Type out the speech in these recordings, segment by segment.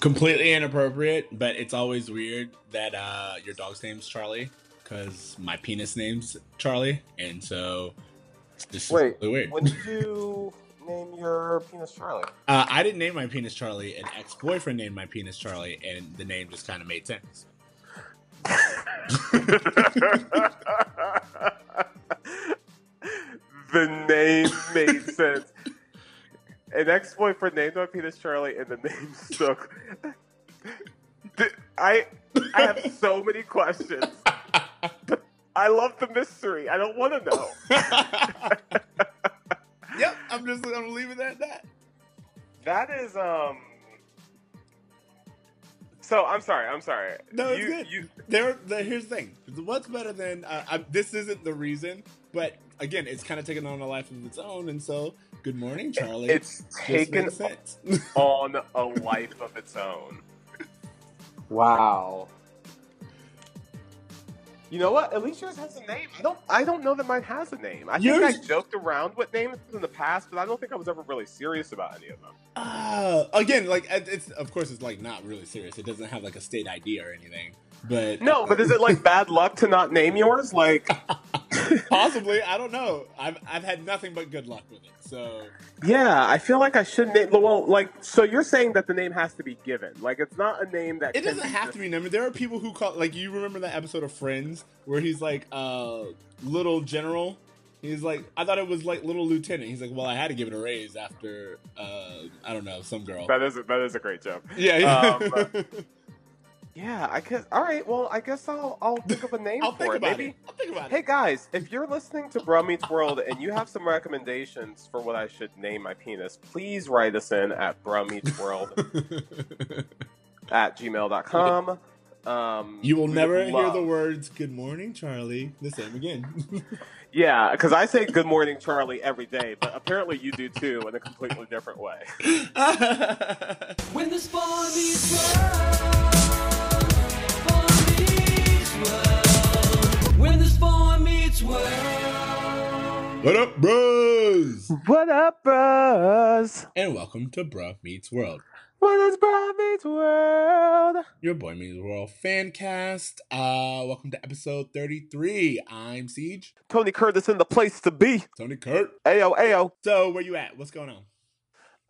completely inappropriate, but it's always weird that uh, your dog's name's Charlie because my penis name's Charlie, and so it's just Wait, really weird. when did you name your penis Charlie? Uh, I didn't name my penis Charlie. An ex boyfriend named my penis Charlie, and the name just kind of made sense. the name made sense. An ex-boyfriend named my penis Charlie, and the name stuck. I I have so many questions. But I love the mystery. I don't want to know. yep, I'm just I'm leaving it at that. That is um. So I'm sorry. I'm sorry. No, it's you, good. You, There, there, here's the thing. What's better than uh, I, this? Isn't the reason, but again, it's kind of taken on a life of its own, and so. Good morning, Charlie. it's taken on a life of its own. Wow. You know what? At least yours has a name. I don't. I don't know that mine has a name. I think I joked around with names in the past, but I don't think I was ever really serious about any of them. Uh, again, like it's of course it's like not really serious. It doesn't have like a state ID or anything. But No, but is it like bad luck to not name yours? Like, possibly I don't know. I've I've had nothing but good luck with it. So yeah, I feel like I should name. Well, like, so you're saying that the name has to be given? Like, it's not a name that it can doesn't have just- to be numbered. There are people who call like you remember that episode of Friends where he's like uh little general. He's like I thought it was like little lieutenant. He's like, well, I had to give it a raise after uh I don't know some girl. That is a, that is a great joke. Yeah, yeah. Um, Yeah, I guess. All right. Well, I guess I'll I'll think of a name I'll for think it. about Maybe it. I'll think about Hey guys, if you're listening to Bruh Meets World and you have some recommendations for what I should name my penis, please write us in at bruhmeetsworld World at gmail.com. Um, You will never would hear love- the words "Good morning, Charlie" the same again. Yeah, because I say good morning, Charlie, every day, but apparently you do too in a completely different way. When the spawn meets world, what up, bros? What up, bros? And welcome to Bruh Meets World, What is Bro Meets World? your Boy Meets World fan cast. Uh, welcome to episode thirty-three. I'm Ceej, Tony Curtis in the place to be. Tony Kurt. Ayo, ayo. So, where you at? What's going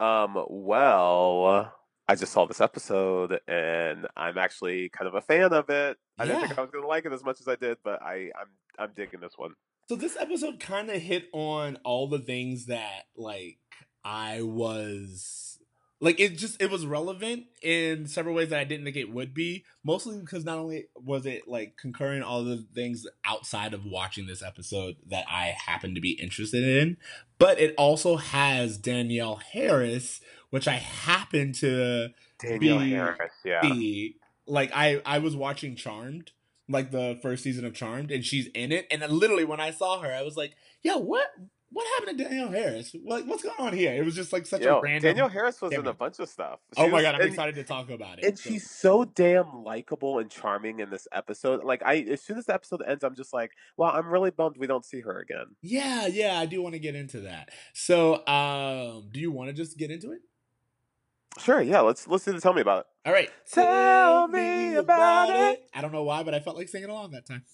on? Um, well, I just saw this episode and I'm actually kind of a fan of it. I didn't think I was gonna like it as much as I did, but I, I'm I'm digging this one. So this episode kind of hit on all the things that like I was like it just it was relevant in several ways that I didn't think it would be. Mostly because not only was it like concurring all the things outside of watching this episode that I happen to be interested in, but it also has Danielle Harris, which I happen to Danielle Be- Harris, yeah. be like I I was watching Charmed, like the first season of Charmed, and she's in it. And then literally when I saw her, I was like, "Yo, what what happened to Danielle Harris? Like, what's going on here?" It was just like such Yo, a random. Danielle Harris was in a bunch of stuff. oh my was- god, I'm and- excited to talk about it. And So- she's so damn likable and charming in this episode. Like I, as soon as the episode ends, I'm just like, "Well, I'm really bummed we don't see her again." yeah, yeah, I do want to get into that. So, um, do you want to just get into it? Sure, yeah. Let's let's do the tell me about It. All right. Tell me about it. I don't know why, but I felt like singing along that time.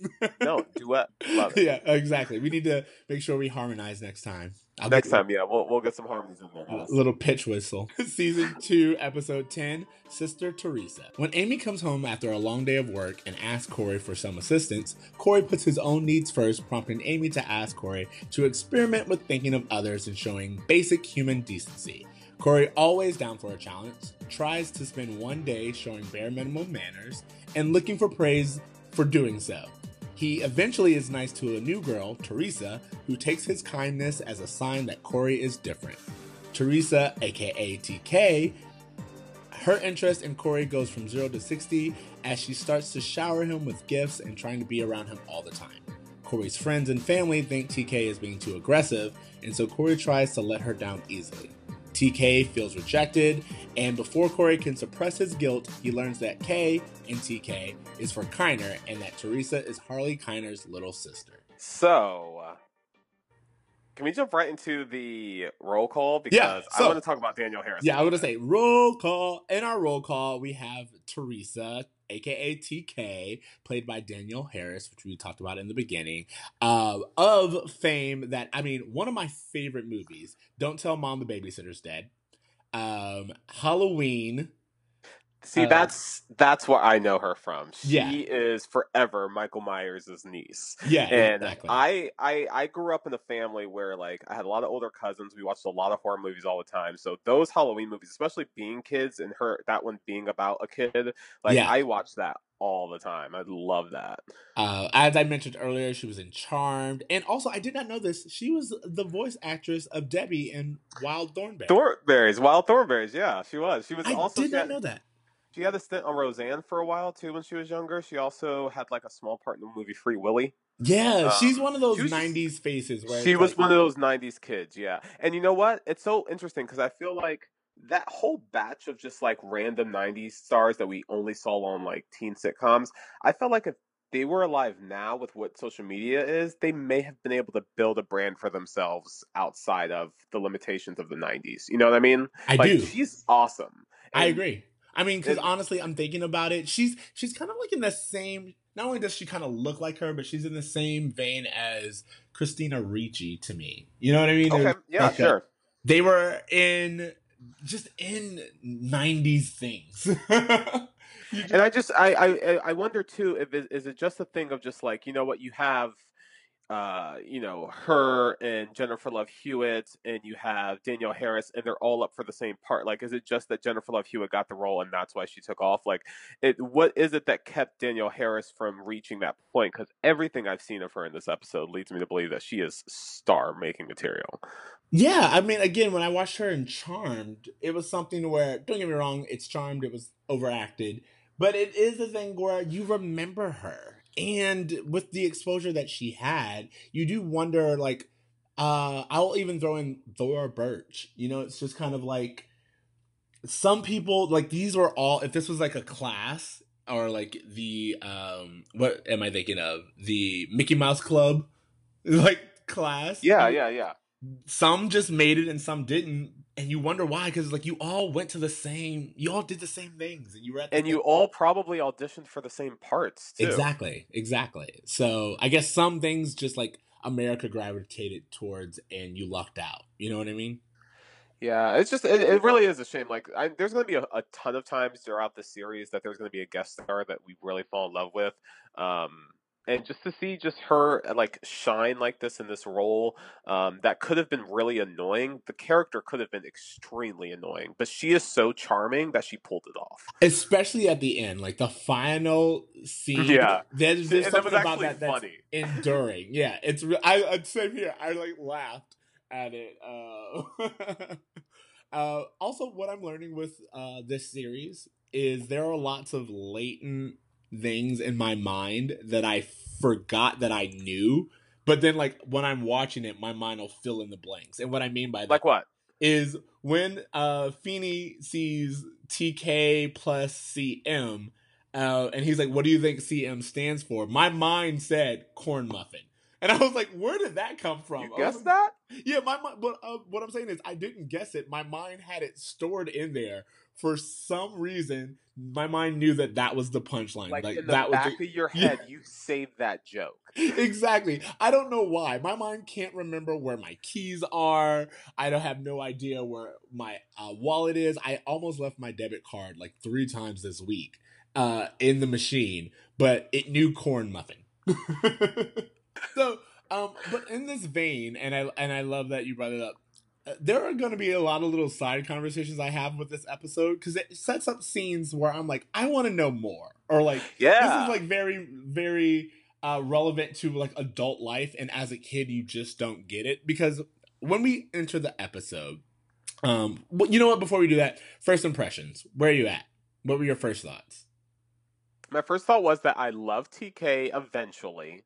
No, duet. Love it. yeah, exactly. We need to make sure we harmonize next time. I'll Next get- time, yeah, we'll we'll get some harmonies in there. A little pitch whistle. Season 2, Episode 10 Sister Theresa. When Amy comes home after a long day of work and asks Corey for some assistance, Corey puts his own needs first, prompting Amy to ask Corey to experiment with thinking of others and showing basic human decency. Corey, always down for a challenge, tries to spend one day showing bare minimum manners and looking for praise for doing so. He eventually is nice to a new girl, Theresa, who takes his kindness as a sign that Corey is different. Theresa, aka TK, her interest in Corey goes from 0 to 60 as she starts to shower him with gifts and trying to be around him all the time. Corey's friends and family think TK is being too aggressive, and so Corey tries to let her down easily. TK feels rejected, and before Corey can suppress his guilt, he learns that K in TK is for Keiner and that Theresa is Harley Keiner's little sister. So, uh, can we jump right into the roll call because Yeah, I want to talk about Danielle Harris. Yeah, I would little say roll call. In our roll call, we have Theresa, aka TK, played by Danielle Harris, which we talked about in the beginning, uh, of fame. That I mean, one of my favorite movies. Don't tell mom the babysitter's dead. Um, Halloween. See, Uh, that's that's where I know her from. She Yeah. is forever Michael Myers' niece. Yeah, And exactly. I, I I grew up in a family where like I had a lot of older cousins. We watched a lot of horror movies all the time. So those Halloween movies, especially being kids and her that one being about a kid, like Yeah. I watched that all the time. I love that. Uh, as I mentioned earlier, she was in Charmed, and also I did not know this. She was the voice actress of Debbie in Wild Thornberry. Thornberries, Wild Thornberries, yeah, she was. She was I also did not had- know that. She had a stint on Roseanne for a while too when she was younger. She also had like a small part in the movie Free Willy. Yeah, Um, she's one of those she was just- '90s faces. Where She was like- one of those '90s kids, yeah. And you know what? It's so interesting because I feel like that whole batch of just like random '90s stars that we only saw on like teen sitcoms. I felt like if they were alive now with what social media is, they may have been able to build a brand for themselves outside of the limitations of the '90s. You know what I mean? I like, do. She's awesome. I agree. I mean, because honestly, I'm thinking about it. She's she's kind of like in the same. Not only does she kind of look like her, but she's in the same vein as Christina Ricci to me. You know what I mean? Okay, yeah, like a- sure. they were in just in '90s things. And I just I I I wonder too if it, is it just a thing of just like you know what you have, uh you know her and Jennifer Love Hewitt and you have Danielle Harris and they're all up for the same part. Like is it just that Jennifer Love Hewitt got the role and that's why she took off? Like it what is it that kept Danielle Harris from reaching that point? Because everything I've seen of her in this episode leads me to believe that she is star making material. Yeah, I mean, again, when I watched her in Charmed, it was something where, don't get me wrong, it's Charmed, it was overacted, but it is a thing where you remember her. And with the exposure that she had, you do wonder, like, uh, I'll even throw in Thora Birch. You know, it's just kind of like some people, like, these were all, if this was like a class or like the, um, what am I thinking of? The Mickey Mouse Club, like, class. Yeah, yeah, yeah. Some just made it and some didn't. And you wonder why because like you all went to the same you all did the same things and you were at the And you all probably auditioned for the same parts too. exactly exactly. So i guess some things just like america gravitated towards and you lucked out. You know what i mean? Yeah, it's just it, it really is a shame. Like, I, there's going to be a, a ton of times throughout the series that there's going to be a guest star that we really fall in love with, um, and just to see just her uh, like shine like this in this role, um, that could have been really annoying. The character could have been extremely annoying, but she is so charming that she pulled it off. especially at the end like the final scene Yeah. there's, there's and that was something about that that's funny. enduring yeah it's re- i i'd say here i like laughed at it uh uh also what i'm learning with uh this series is there are lots of latent things in my mind that i forgot that i knew but then like when i'm watching it my mind will fill in the blanks and what i mean by that Like what? is when uh Feeney sees TK plus CM, uh, and he's like, "What do you think CM stands for?" My mind said corn muffin, and I was like, "Where did that come from?" You was like, that? Yeah, my mind. But uh, what I'm saying is, I didn't guess it. My mind had it stored in there for some reason. My mind knew that that was the punchline. Like, Like, in the that was back the- of your Yeah. head, you saved that joke. exactly. I don't know why. My mind can't remember where my keys are. I don't have no idea where my uh, wallet is. I almost left my debit card like three times this week uh, in the machine, but it knew corn muffin. so, um, but in this vein, and I and I love that you brought it up. There are going to be a lot of little side conversations I have with this episode because it sets up scenes where I'm like, I want to know more, or like, Yeah. this is like very very uh, relevant to like adult life and as a kid you just don't get it. Because when we enter the episode um well, you know what? Before we do that first impressions. Where are you at? What were your first thoughts? My first thought was that I love TK eventually.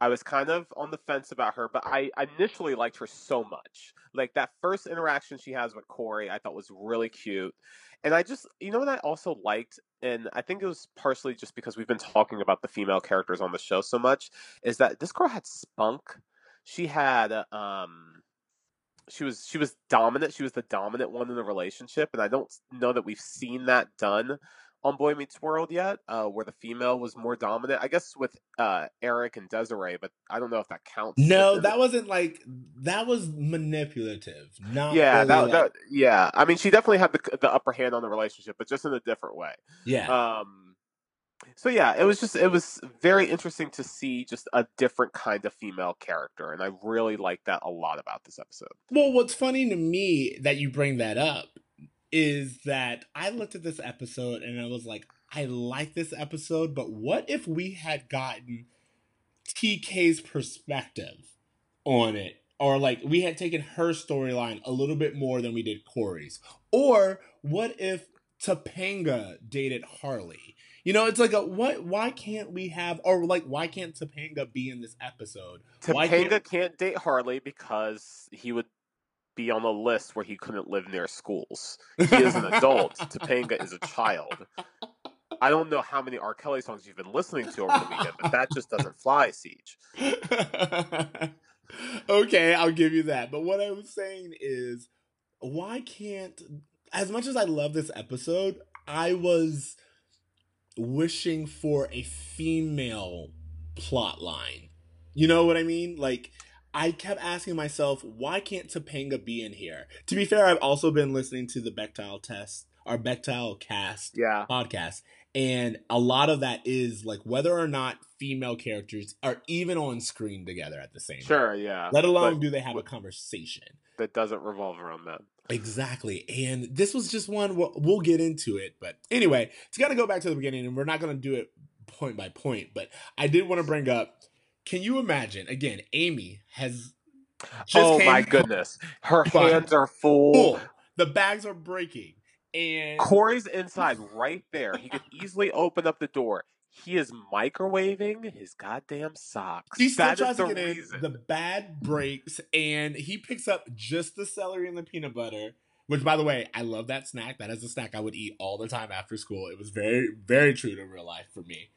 I was kind of on the fence about her, but I initially liked her so much. Like that first interaction she has with Corey, I thought was really cute. And I just, you know what I also liked, and I think it was partially just because we've been talking about the female characters on the show so much, is that this girl had spunk. She had, um, she was she was dominant. She was the dominant one in the relationship, and I don't know that we've seen that done on Boy Meets World yet, uh, where the female was more dominant. I guess with uh, Eric and Desiree, but I don't know if that counts. No, that wasn't like that was manipulative. Not yeah, really that, like- that yeah. I mean, she definitely had the the upper hand on the relationship, but just in a different way. yeah. Um, so yeah, it was just it was very interesting to see just a different kind of female character, and I really liked that a lot about this episode. Well, what's funny to me that you bring that up is that I looked at this episode and I was like, I like this episode, but what if we had gotten TK's perspective on it? Or like we had taken her storyline a little bit more than we did Corey's. Or what if Topanga dated Harley? You know, it's like a what why can't we have or like why can't Topanga be in this episode? Why Topanga can't- can't... date Harley because he would be on a list where he couldn't live near schools. He is an adult. Topanga is a child. I don't know how many R. Kelly songs you've been listening to over the weekend, but that just doesn't fly, Ceej. okay, I'll give you that. But what I was saying is, why can't, as much as I love this episode, I was wishing for a female plot line. You know what I mean? Like, I kept asking myself, why can't Topanga be in here? To be fair, I've also been listening to the Bechdel test, our Bechdel cast Yeah. podcast and a lot of that is like whether or not female characters are even on screen together at the same time Sure, yeah. let alone But do they have a conversation that doesn't revolve around them. exactly and this was just one we'll, we'll get into it but anyway it's got to go back to the beginning and we're not going to do it point by point but i did want to bring up can you imagine again amy has oh my goodness. Her hands are full. full. the bags are breaking and Corey's inside right there. He could easily open up the door. He is microwaving his goddamn socks. He still That tries to the get reason. in. The bad breaks, and he picks up just the celery and the peanut butter. Which, by the way, I love that snack. That is a snack I would eat all the time after school. It was very, very true to real life for me.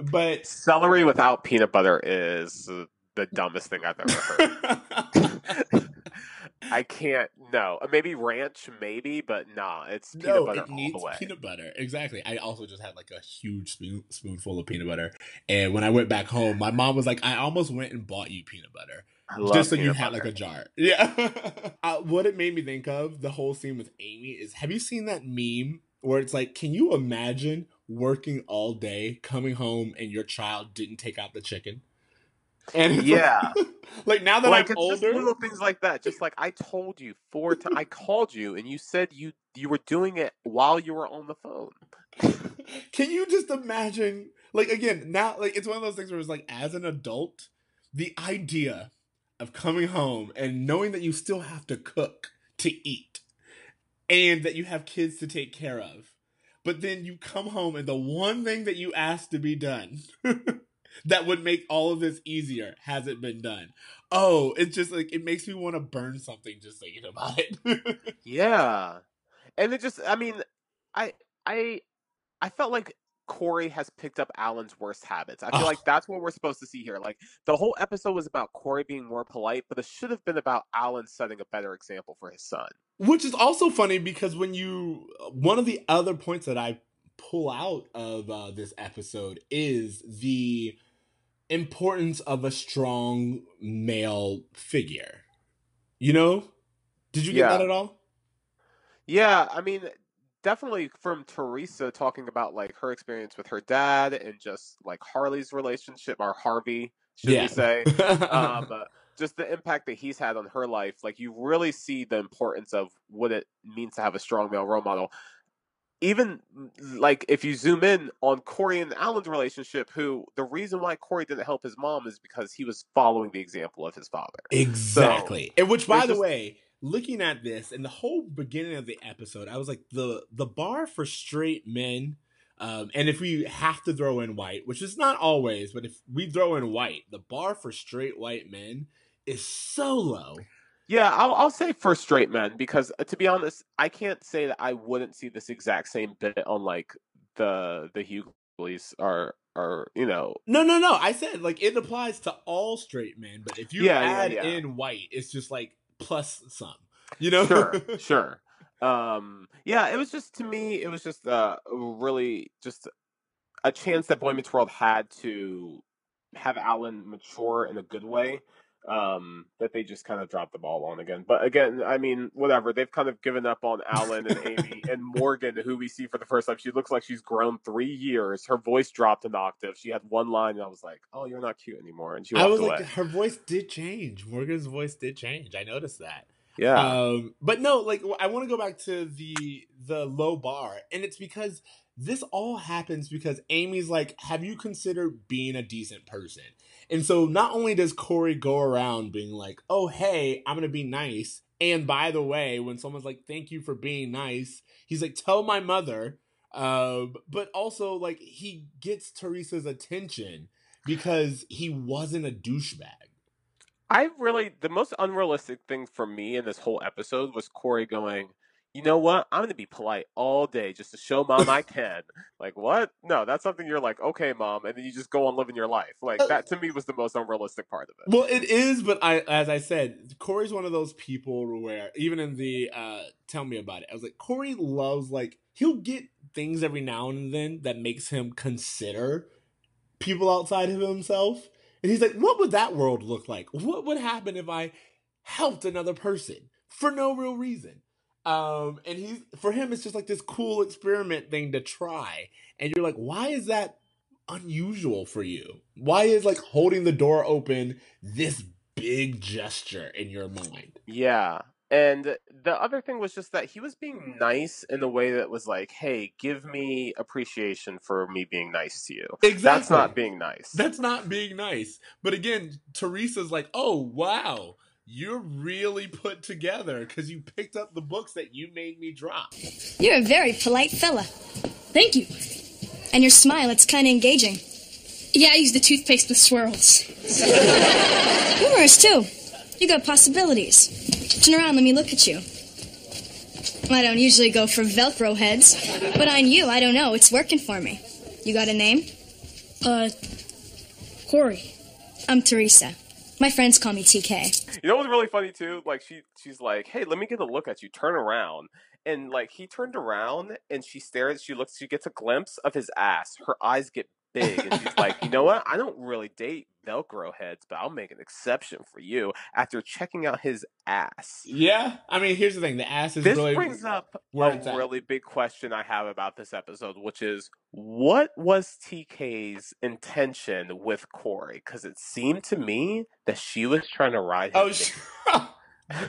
But Celery without peanut butter is the dumbest thing I've ever heard. I can't. No, Uh, maybe ranch, maybe, but nah, it's peanut no, butter it all needs the way. peanut butter. Exactly. I also just had like a huge spoon, spoonful of peanut butter, and when I went back home, my mom was like, "I almost went and bought you peanut butter." Just so you peanut had like a jar. Yeah. uh, what it made me think of the whole scene with Amy is have you seen that meme where it's like, can you imagine working all day, coming home, and your child didn't take out the chicken? And it's like- Yeah. like, now that like I'm older, little things like that. Just like I told you four times, I called you and you said you you were doing it while you were on the phone. can you just imagine? Like again, now like it's one of those things where it's like, as an adult, the idea of coming home and knowing that you still have to cook to eat and that you have kids to take care of. But then you come home and the one thing that you asked to be done that would make all of this easier hasn't been done. Oh, it's just like it makes me want to burn something just thinking about it. Yeah, and it just I mean, I I I felt like Corey has picked up Alan's worst habits. I feel Oh. like that's what we're supposed to see here. Like the whole episode was about Corey being more polite, but it should have been about Alan setting a better example for his son. Which is also funny because when you one of the other points that I pull out of uh, this episode is the importance of a strong male figure. You know? Did you get Yeah. that at all? Yeah, I mean, definitely from Theresa talking about like her experience with her dad and just like Harley's relationship or Harvey, should Yeah. we say? um, just the impact that he's had on her life. Like you really see the importance of what it means to have a strong male role model. Even like if you zoom in on Corey and Alan's relationship, who the reason why Corey didn't help his mom is because he was following the example of his father. Exactly. and which by the just- way, looking at this and the whole beginning of the episode, I was like the the bar for straight men um, and if we have to throw in white, which is not always, but if we throw in white, the bar for straight white men is so low. Yeah, I'll, I'll say for straight men because uh, to be honest, I can't say that I wouldn't see this exact same bit on like the the Hughleys or or you know No, no, no. I said like it applies to all straight men, but if you Yeah, yeah, add yeah. in white, it's just like plus some. You know? sure, sure. Um, yeah, it was just to me, it was just uh, really just a chance that Boy Meets World had to have Alan mature in a good way. Um, that they just kind of dropped the ball on again. But again, I mean, whatever. They've kind of given up on Alan and Amy and Morgan, who we see for the first time. She looks like she's grown three years. Her voice dropped an octave. She had one line, and I was like, "Oh, you're not cute anymore." And she I was away. like, her voice did change. Morgan's voice did change. I noticed that. yeah, Um, but no, like I want to go back to the the low bar, and it's because this all happens because Amy's like, "Have you considered being a decent person?" And so not only does Corey go around being like, "Oh hey, I'm gonna be nice," and by the way, when someone's like, "Thank you for being nice," he's like, "Tell my mother." Um, but also like he gets Theresa's attention because he wasn't a douchebag. I really the most unrealistic thing for me in this whole episode was Corey going, you know what? I'm gonna be polite all day just to show mom I can. Like what? No, that's something you're like, okay, mom, and then you just go on living your life. Like Uh, that to me was the most unrealistic part of it. Well, it is, but I, as I said, Corey's one of those people where even in the uh, tell me about it, I was like, Corey loves like he'll get things every now and then that makes him consider people outside of himself, and he's like, what would that world look like? What would happen if I helped another person for no real reason? Um, and he's for him, it's just like this cool experiment thing to try, and you're like, why is that unusual for you? Why is like holding the door open this big gesture in your mind? Yeah. And the other thing was just that he was being nice in a way that was like, "Hey, give me appreciation for me being nice to you." Exactly. That's not being nice. That's not being nice. But again, Theresa's like, "Oh wow, you're really put together because you picked up the books that you made me drop." You're a very polite fella. Thank you. And your smile, it's kind of engaging. Yeah, I use the toothpaste with swirls. Humorous, too. You got possibilities. Turn around, let me look at you. I don't usually go for Velcro heads, but on you, I don't know. It's working for me. You got a name? Uh, Corey. I'm Theresa. My friends call me TK. You know what's really funny too? Like she she's like, "Hey, let me get a look at you. Turn around." And like he turned around and she stares. She looks. She gets a glimpse of his ass. Her eyes get big, and she's like, "You know what? I don't really date Velcro heads, but I'll make an exception for you." After checking out his ass, Yeah, I mean, here's the thing: the ass is this really brings up a really big question I have about this episode, which is what was TK's intention with Corey? Because it seemed to me that she was trying to ride his Oh.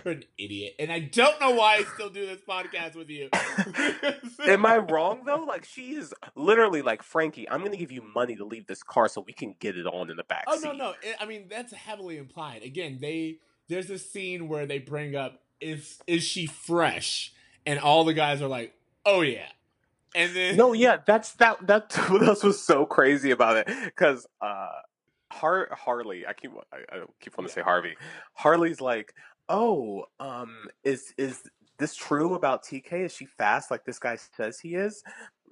you're an idiot, and I don't know why I still do this podcast with you. Am I wrong though? Like she is literally like Frankie. I'm gonna give you money to leave this car so we can get it on in the back Oh seat. no, no. It, I mean, that's heavily implied. Again, they there's a scene where they bring up is is she fresh, and all the guys are like, oh yeah, and then No, yeah, that's that. That's what else was so crazy about it because uh, Har- Harley. I keep I, I keep wanting to say Harvey. Harley's like, oh, um, is is this true about TK? Is she fast like this guy says he is?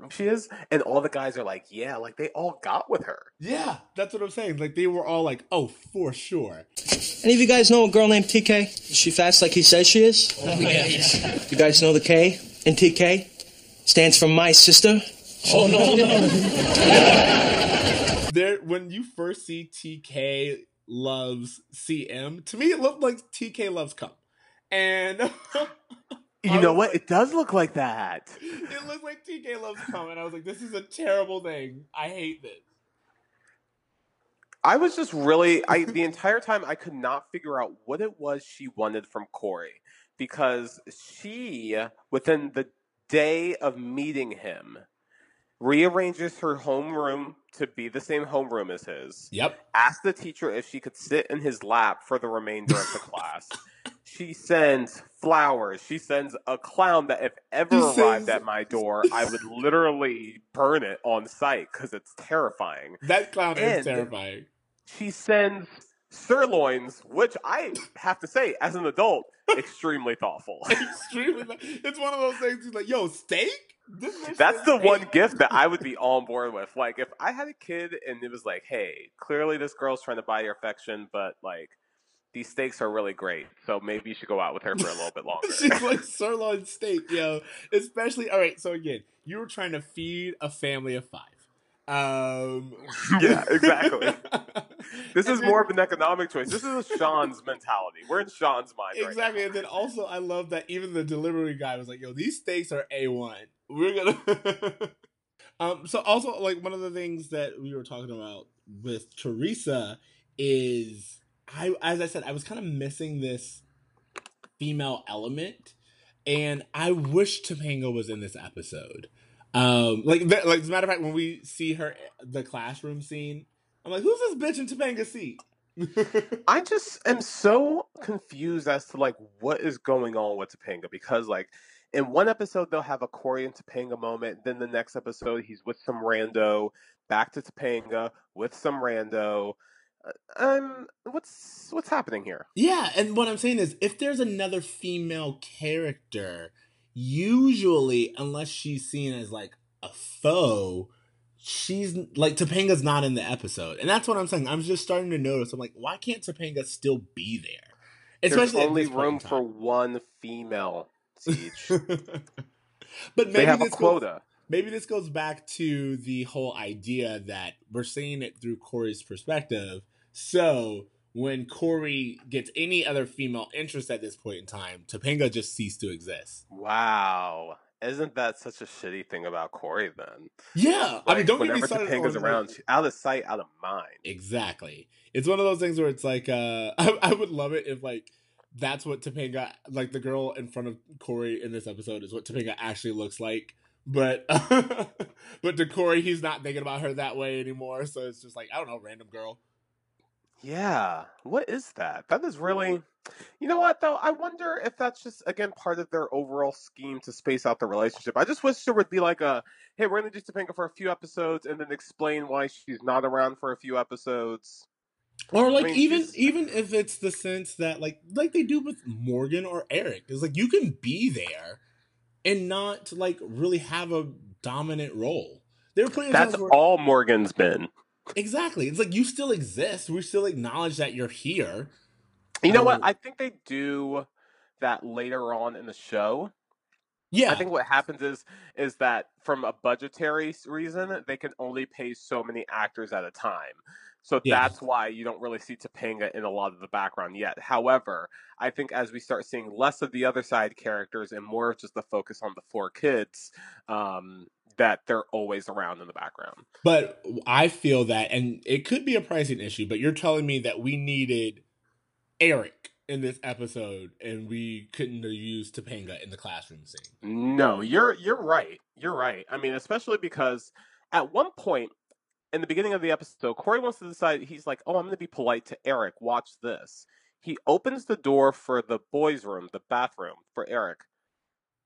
She is, and all the guys are like, yeah, like they all got with her. yeah, that's what I'm saying. Like they were all like, oh for sure. Any of you guys know a girl named TK? Is she fast like he says she is? You guys know the K in TK? Stands for my sister. Oh, no, no. There, when you first see TK loves CM, to me it looked like TK loves cum, and You know was what? It does look like that. it looks like TK loves cum, and I was like, this is a terrible thing. I hate this. I was just really I the entire time I could not figure out what it was she wanted from Corey because she within the day of meeting him rearranges her homeroom to be the same homeroom as his. Yep. Asked the teacher if she could sit in his lap for the remainder of the class. She sends flowers. She sends a clown that if ever arrived sends- at my door, I would literally burn it on sight because it's terrifying That clown is terrifying. she sends sirloins, which I have to say, as an adult, extremely thoughtful. Extremely. It's one of those things. He's like, "Yo, steak." That's the one gift that I would be on board with. Like, if I had a kid and it was like, hey, clearly this girl's trying to buy your affection, but like, these steaks are really great, so maybe you should go out with her for a little bit longer. She's like sirloin steak, yo. Especially all right. So again, you were trying to feed a family of five. Um, Yeah, exactly. this and is then- more of an economic choice. This is Sean's mentality. We're in Sean's mind right exactly. now. And then also, I love that even the delivery guy was like, "Yo, these steaks are a one. We're gonna." um. So also, like one of the things that we were talking about with Theresa is, I as I said, I was kind of missing this female element, and I wish Topanga was in this episode. Um, like, th- like as a matter of fact, when we see her the classroom scene, I'm like, "Who's this bitch in Topanga's seat?" I just am so confused as to like what is going on with Topanga because like in one episode they'll have a Corey and Topanga moment, then the next episode he's with some rando, back to Topanga with some rando. Uh, Um, what's what's happening here? Yeah, and what I'm saying is, if there's another female character, usually, unless she's seen as like a foe, she's like Topanga's not in the episode, and that's what I'm saying. I'm just starting to notice. I'm like, why can't Topanga still be there? Especially at only this point in room for one female. But maybe they have a this goes- maybe this goes back to the whole idea that we're seeing it through Corey's perspective. So when Corey gets any other female interest at this point in time, Topanga just ceased to exist. Wow. Isn't that such a shitty thing about Corey then? Yeah, I mean, don't get me whenever started. Topanga's on, around, like- out of sight, out of mind. Exactly. It's one of those things where it's like, uh, I, I would love it if like that's what Topanga, like the girl in front of Corey in this episode, is what Topanga actually looks like. But but to Corey, he's not thinking about her that way anymore. So it's just like I don't know, random girl. Yeah. What is that? That is really. You know what, though? I wonder if that's just, again, part of their overall scheme to space out the relationship. I just wish there would be like a hey, we're going to do Topanga for a few episodes and then explain why she's not around for a few episodes. Or like mean, even even if it's the sense that like like they do with Morgan or Eric, is like you can be there and not like really have a dominant role. They're playing That's where all Morgan's been. exactly. It's like you still exist. We still acknowledge that you're here. You know what? Um, I think they do that later on in the show. Yeah, I think what happens is is that from a budgetary reason, they can only pay so many actors at a time. So Yeah. that's why you don't really see Topanga in a lot of the background yet. However, I think as we start seeing less of the other side characters and more of just the focus on the four kids, um, that they're always around in the background. but I feel that, and it could be a pricing issue. But you're telling me that we needed Eric in this episode, and we couldn't have used Topanga in the classroom scene. No, you're you're right. You're right. I mean, especially because at one point in the beginning of the episode, Corey wants to decide. He's like, "Oh, I'm going to be polite to Eric. Watch this." He opens the door for the boys' room, the bathroom for Eric.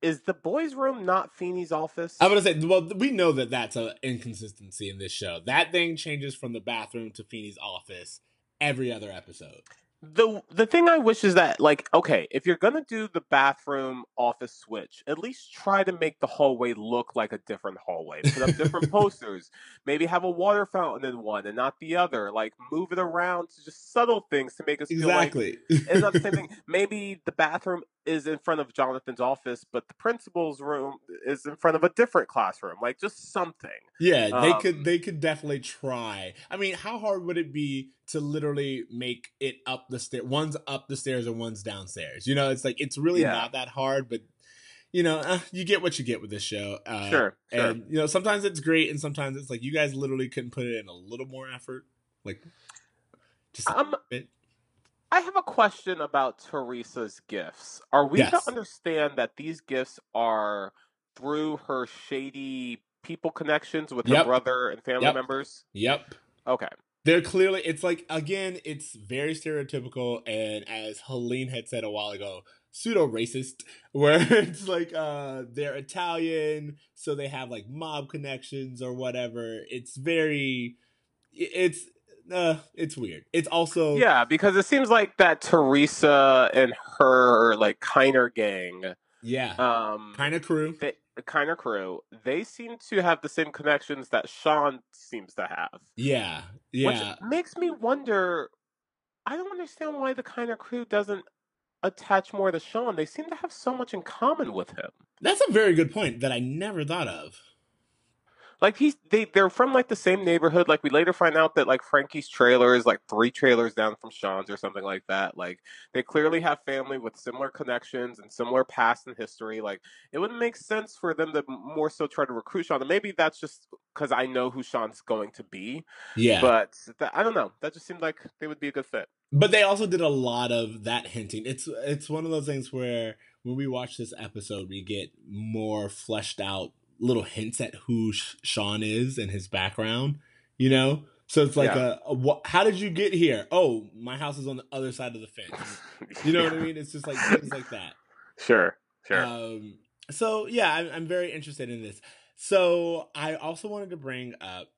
Is the boys' room not Feeney's office? I'm gonna say, well, we know that that's an inconsistency in this show. That thing changes from the bathroom to Feeney's office every other episode. The the thing I wish is that like okay, if you're gonna do the bathroom office switch, at least try to make the hallway look like a different hallway. Put up different posters. Maybe have a water fountain in one and not the other. Like move it around to just subtle things to make us feel like it's not the same thing. Maybe the bathroom is in front of Jonathan's office, but the principal's room is in front of a different classroom. Like just something. Yeah, they Um, could they could definitely try. I mean, how hard would it be to literally make it up the stair? One's up the stairs and one's downstairs. You know, it's like it's really Yeah. not that hard, but you know, uh, you get what you get with this show. Uh, Sure, sure. And you know, sometimes it's great, and sometimes it's like you guys literally couldn't put it in a little more effort, like just a Um, bit. I have a question about Theresa's gifts. Are we Yes. to understand that these gifts are through her shady people connections with her brother and family Yep. members? Yep. Okay. They're clearly it's like again, it's very stereotypical and as Helene had said a while ago, pseudo racist, where it's like uh they're Italian, so they have like mob connections or whatever. It's very it's uh it's weird. It's also Yeah, because it seems like that Theresa and her like Keiner gang, yeah. um, kind of crew. they, Keiner crew, they seem to have the same connections that Sean seems to have. Yeah. Yeah. Which makes me wonder. I don't understand why the kind of crew doesn't attach more to Sean. They seem to have so much in common with him. That's a very good point that I never thought of. Like he's they they're from like the same neighborhood. Like we later find out that like Frankie's trailer is like three trailers down from Sean's or something like that. Like they clearly have family with similar connections and similar past and history. Like it wouldn't make sense for them to more so try to recruit Sean. And maybe that's just because I know who Sean's going to be. Yeah. But that, I don't know. That just seemed like they would be a good fit. But they also did a lot of that hinting. It's it's one of those things where when we watch this episode, we get more fleshed out little hints at who Sean is and his background. You know, so it's like Yeah. a, a what, how did you get here? Oh, my house is on the other side of the fence. You know what I mean? It's just like things like that. Sure. Sure. Um, so yeah, I'm, I'm very interested in this. So I also wanted to bring up,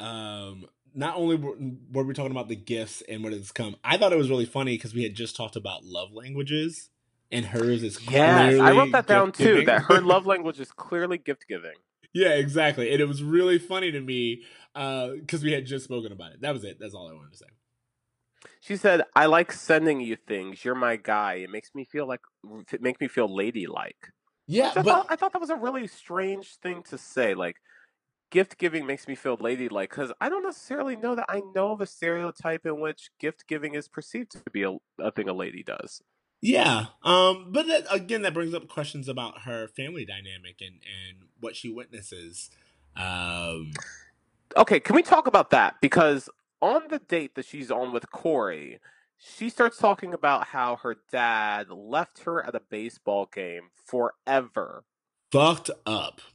um, not only were, were we talking about the gifts and what has come, I thought it was really funny because we had just talked about love languages, and hers is yes, I wrote that down too. That her love language is clearly gift giving. yeah, exactly, and it was really funny to me uh, because we had just spoken about it. That was it. That's all I wanted to say. She said, "I like sending you things. You're my guy. It makes me feel like it makes me feel ladylike." Yeah, I, but thought, I thought that was a really strange thing to say. Like, gift giving makes me feel ladylike because I don't necessarily know that I know of a stereotype in which gift giving is perceived to be a, a thing a lady does. Yeah. Um, but that, again, that brings up questions about her family dynamic and, and what she witnesses. Um, Okay, can we talk about that? Because on the date that she's on with Corey, she starts talking about how her dad left her at a baseball game forever fucked up.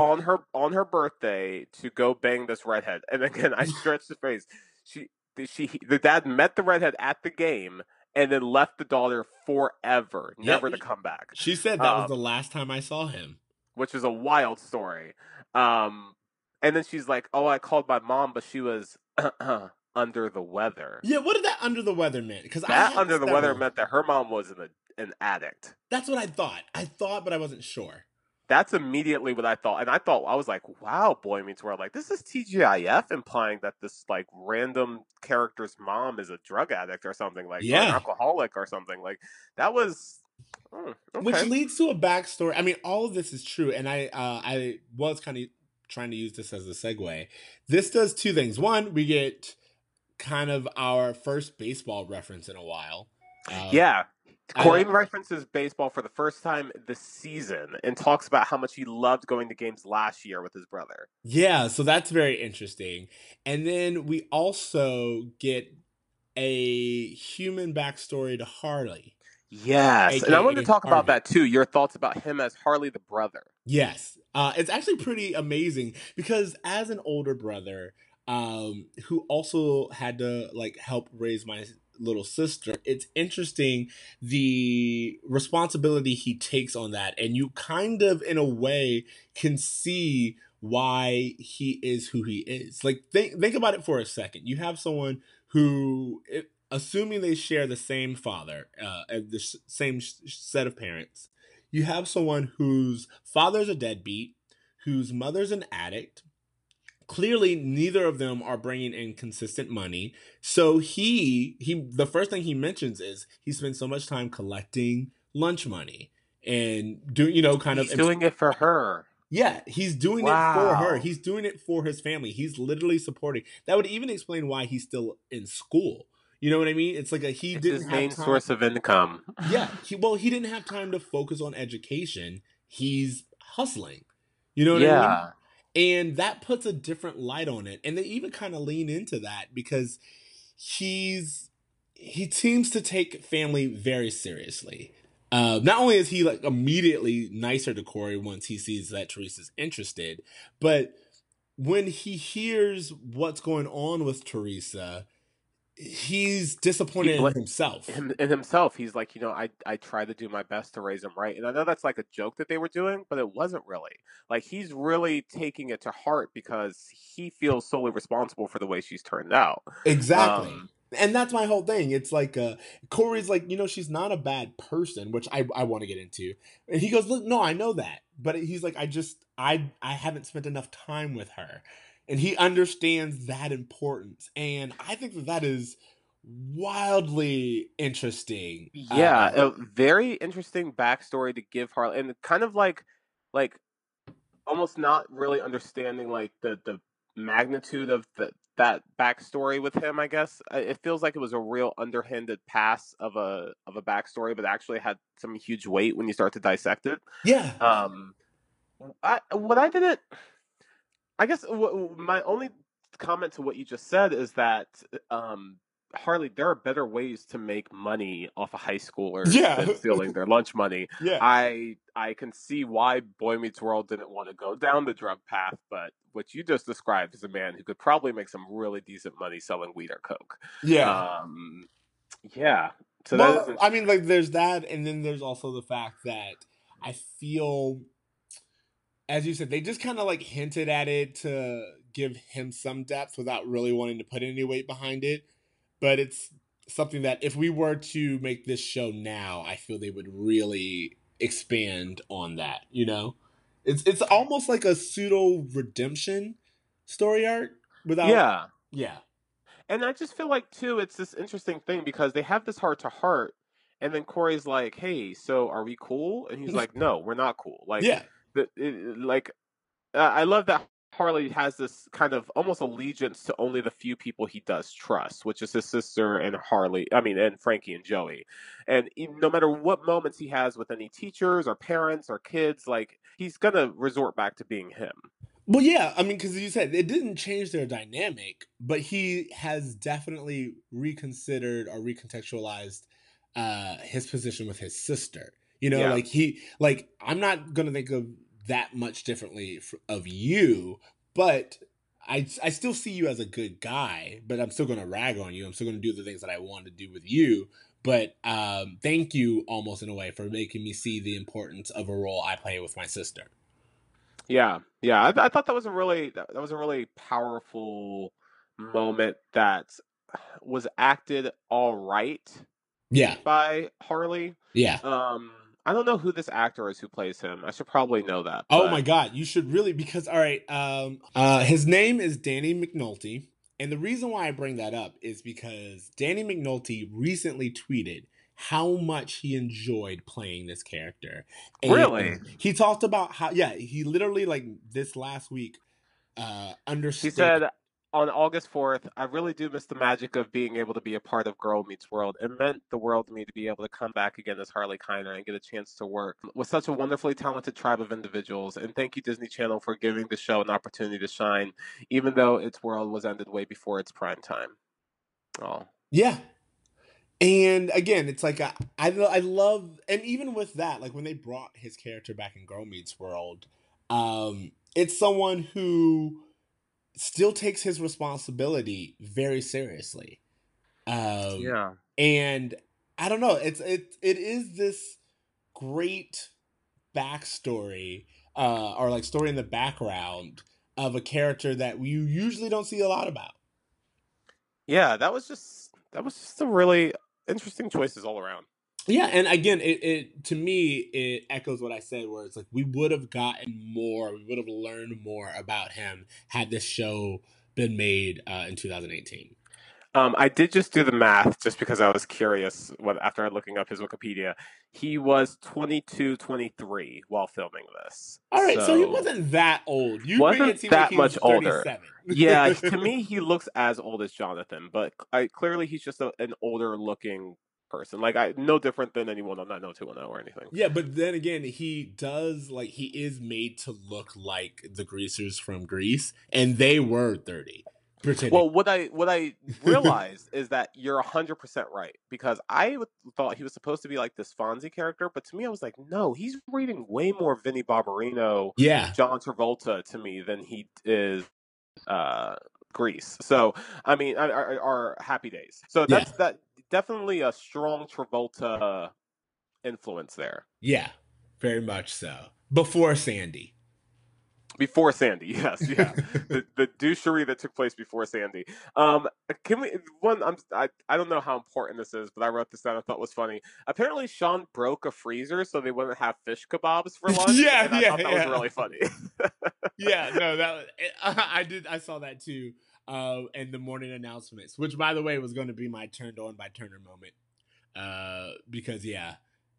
on her on her birthday to go bang this redhead. And again, I stretch the face. She she the dad met the redhead at the game and then left the daughter forever, Yep. never to come back, she said that was Um, the last time I saw him. which is a wild story. Um, and then she's like, "Oh, I called my mom, but she was under the weather." Yeah, what did that under the weather mean? Because That under the weather meant that her mom was an an addict. That's what I thought. I thought, but I wasn't sure. That's immediately what I thought, and I thought I was like, "Wow, Boy Meets World!" Like this is TGIF implying that this like random character's mom is a drug addict or something, like or an Yeah. alcoholic or something. Like that was, mm, okay. Which leads to a backstory. I mean, all of this is true, and I uh, I was kind of trying to use this as a segue. This does two things. One, we get kind of our first baseball reference in a while. Uh, yeah. Corey references baseball for the first time this season and talks about how much he loved going to games last year with his brother. Yeah, so that's very interesting. And then we also get a human backstory to Harley. Yes, and I wanted to AKA talk about that too. Your thoughts about him as Harley the brother. Yes, uh, it's actually pretty amazing because as an older brother, um, who also had to like help raise my little sister, it's interesting the responsibility he takes on that, and you kind of, in a way, can see why he is who he is. Like think think about it for a second. You have someone who, assuming they share the same father, uh, the same set of parents, you have someone whose father's a deadbeat, whose mother's an addict. Clearly, neither of them are bringing in consistent money. So he he the first thing he mentions is he spends so much time collecting lunch money and doing you know kind He's of doing it for her. yeah, he's doing it for her. He's doing it for his family. He's literally supporting. That would even explain why he's still in school. You know what I mean? It's like a he It's didn't his main time- source of income. yeah, he well he didn't have time to focus on education. He's hustling. You know what I mean? And that puts a different light on it. And they even kind of lean into that because he's he seems to take family very seriously. Uh, not only is he like immediately nicer to Corey once he sees that Theresa's interested, but when he hears what's going on with Theresa, he's disappointed He in himself. Him, in himself, he's like, you know, I I try to do my best to raise him right, and I know that's like a joke that they were doing, but it wasn't really. Like he's really taking it to heart because he feels solely responsible for the way she's turned out. Exactly. Um, and that's my whole thing. It's like uh Corey's like, you know, she's not a bad person, which I, I want to get into. And he goes, Look, no, I know that. But he's like, I just I I haven't spent enough time with her. And he understands that importance. And I think that that is wildly interesting. Yeah, Uh, a very interesting backstory to give Harley, and kind of like, like, almost not really understanding like the the magnitude of the, that backstory with him. I guess it feels like it was a real underhanded pass of a of a backstory, but actually had some huge weight when you start to dissect it. yeah. Um, I what I didn't, I guess w- my only comment to what you just said is that um, Harley, there are better ways to make money off of high schoolers Yeah. than stealing their lunch money. yeah. I I can see why Boy Meets World didn't want to go down the drug path, but what you just described is a man who could probably make some really decent money selling weed or coke. yeah. Um, yeah. So well, I mean, like, there's that, and then there's also the fact that I feel, as you said, they just kind of like hinted at it to give him some depth without really wanting to put any weight behind it. But it's something that if we were to make this show now, I feel they would really expand on that. You know, it's it's almost like a pseudo redemption story arc without. yeah. yeah, And I just feel like too, it's this interesting thing because they have this heart to heart, and then Corey's like, "Hey, so are we cool?" And he's like, "No, we're not cool." Like, yeah, the, it, like, I love that Harley has this kind of almost allegiance to only the few people he does trust, which is his sister and Harley. I mean, and Frankie and Joey. And no matter what moments he has with any teachers or parents or kids, like he's gonna resort back to being him. Well, yeah, I mean, because you said it didn't change their dynamic, but he has definitely reconsidered or recontextualized uh, his position with his sister. You know, Yeah. like he, like I'm not gonna think of that much differently of you, but I, I still see you as a good guy, but I'm still gonna rag on you. I'm still gonna do the things that I want to do with you. But um, thank you, almost in a way, for making me see the importance of a role I play with my sister. Yeah, yeah. I, I thought that was a really that was a really powerful moment that was acted all right Yeah, by Harley. yeah. Um, I don't know who this actor is who plays him. I should probably know that. Oh my god, you should really because all right, um uh his name is Danny McNulty. And the reason why I bring that up is because Danny McNulty recently tweeted how much he enjoyed playing this character. And Really? He talked about how yeah, he literally like this last week uh He said on August 4th, I really do miss the magic of being able to be a part of Girl Meets World. It meant the world to me to be able to come back again as Harley Keiner and get a chance to work with such a wonderfully talented tribe of individuals. And thank you, Disney Channel, for giving the show an opportunity to shine, even though its world was ended way before its prime time. Oh, Yeah. And again, it's like I, I I love and even with that, like when they brought his character back in Girl Meets World, um, it's someone who still takes his responsibility very seriously. Um, yeah. and I don't know, it's it it is this great backstory, uh, or like story in the background of a character that you usually don't see a lot about. Yeah, that was just that was just a really interesting choices all around. Yeah, and again, it, it to me it echoes what I said, where it's like we would have gotten more, we would have learned more about him had this show been made uh, in 2018. Um, I did just do the math just because I was curious what, after looking up his Wikipedia. He was 22, 23 while filming this. All right, so, he wasn't that old. You Wasn't made it seem that like he much was older. 37. yeah, to me, he looks as old as Jonathan, but I, clearly he's just a, an older looking person. Like, I no different than anyone on 90210 or anything. Yeah, but then again, he does like he is made to look like the greasers from Grease, and they were 30. Pretending. Well, what I what I realized is that you're hundred percent right because I thought he was supposed to be like this Fonzie character, but to me, I was like, no, he's reading way more Vinnie Barbarino, yeah, John Travolta to me than he is uh, Grease. So, I mean, are, are, are Happy Days. So Yeah. that's that definitely a strong Travolta influence there. yeah, very much so. Before Sandy. Before Sandy, yes, yeah, the, the douchery that took place before Sandy. Um, can we one? I'm I, I don't know how important this is, but I wrote this down. I thought was funny. Apparently, Sean broke a freezer so they wouldn't have fish kebabs for lunch. Yeah, and I yeah, thought that yeah. was really funny. yeah, no, that was, I did. I saw that too. Uh, and the morning announcements, which by the way was going to be my turned on by Turner moment. Uh, because yeah,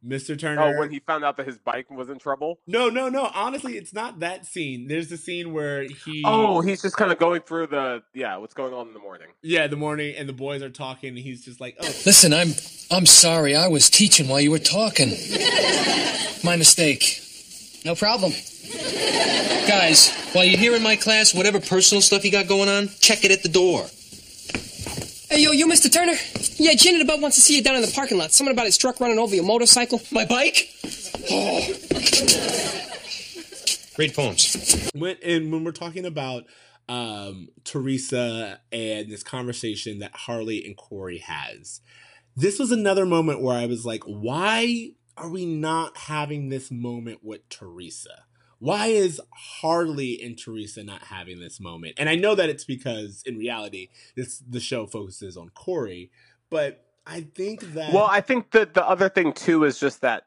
Mr. Turner. Oh, when he found out that his bike was in trouble. No, no, no. Honestly, it's not that scene. There's the scene where he. Oh, he's just kind of going through the yeah, what's going on in the morning. Yeah, the morning, and the boys are talking, and he's just like, "Oh, Listen, I'm I'm sorry. I was teaching while you were talking. My mistake. No problem. Guys, while you're here in my class, whatever personal stuff you got going on, check it at the door. Hey, yo, you, Mr. Turner? Yeah, Janet above wants to see you down in the parking lot. Something about his truck running over your motorcycle. My bike? Oh. Great poems. when and when we're talking about um Theresa and this conversation that Harley and Corey has, this was another moment where I was like, why are we not having this moment with Theresa? Why is Harley and Theresa not having this moment? And I know that it's because in reality, this the show focuses on Corey, but I think that Well, I think that the other thing too is just that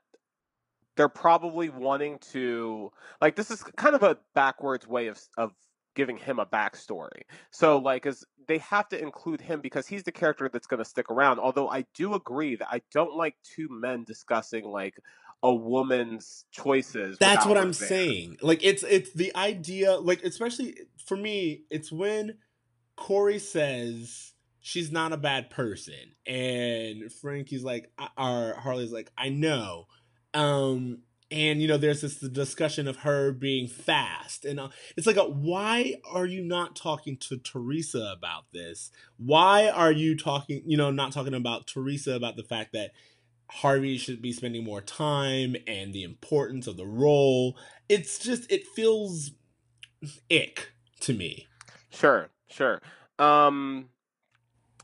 they're probably wanting to like this is kind of a backwards way of of giving him a backstory. So like as they have to include him because he's the character that's going to stick around. Although I do agree that I don't like two men discussing like a woman's choices. That's what I'm there. saying. Like it's it's the idea like especially for me it's when Corey says she's not a bad person and Frankie's like or Harley's like I know. Um and you know there's this discussion of her being fast and uh, it's like a, why are you not talking to Theresa about this? Why are you talking, you know, not talking about Theresa about the fact that Harvey should be spending more time and the importance of the role. It's just it feels ick to me. Sure, sure. Um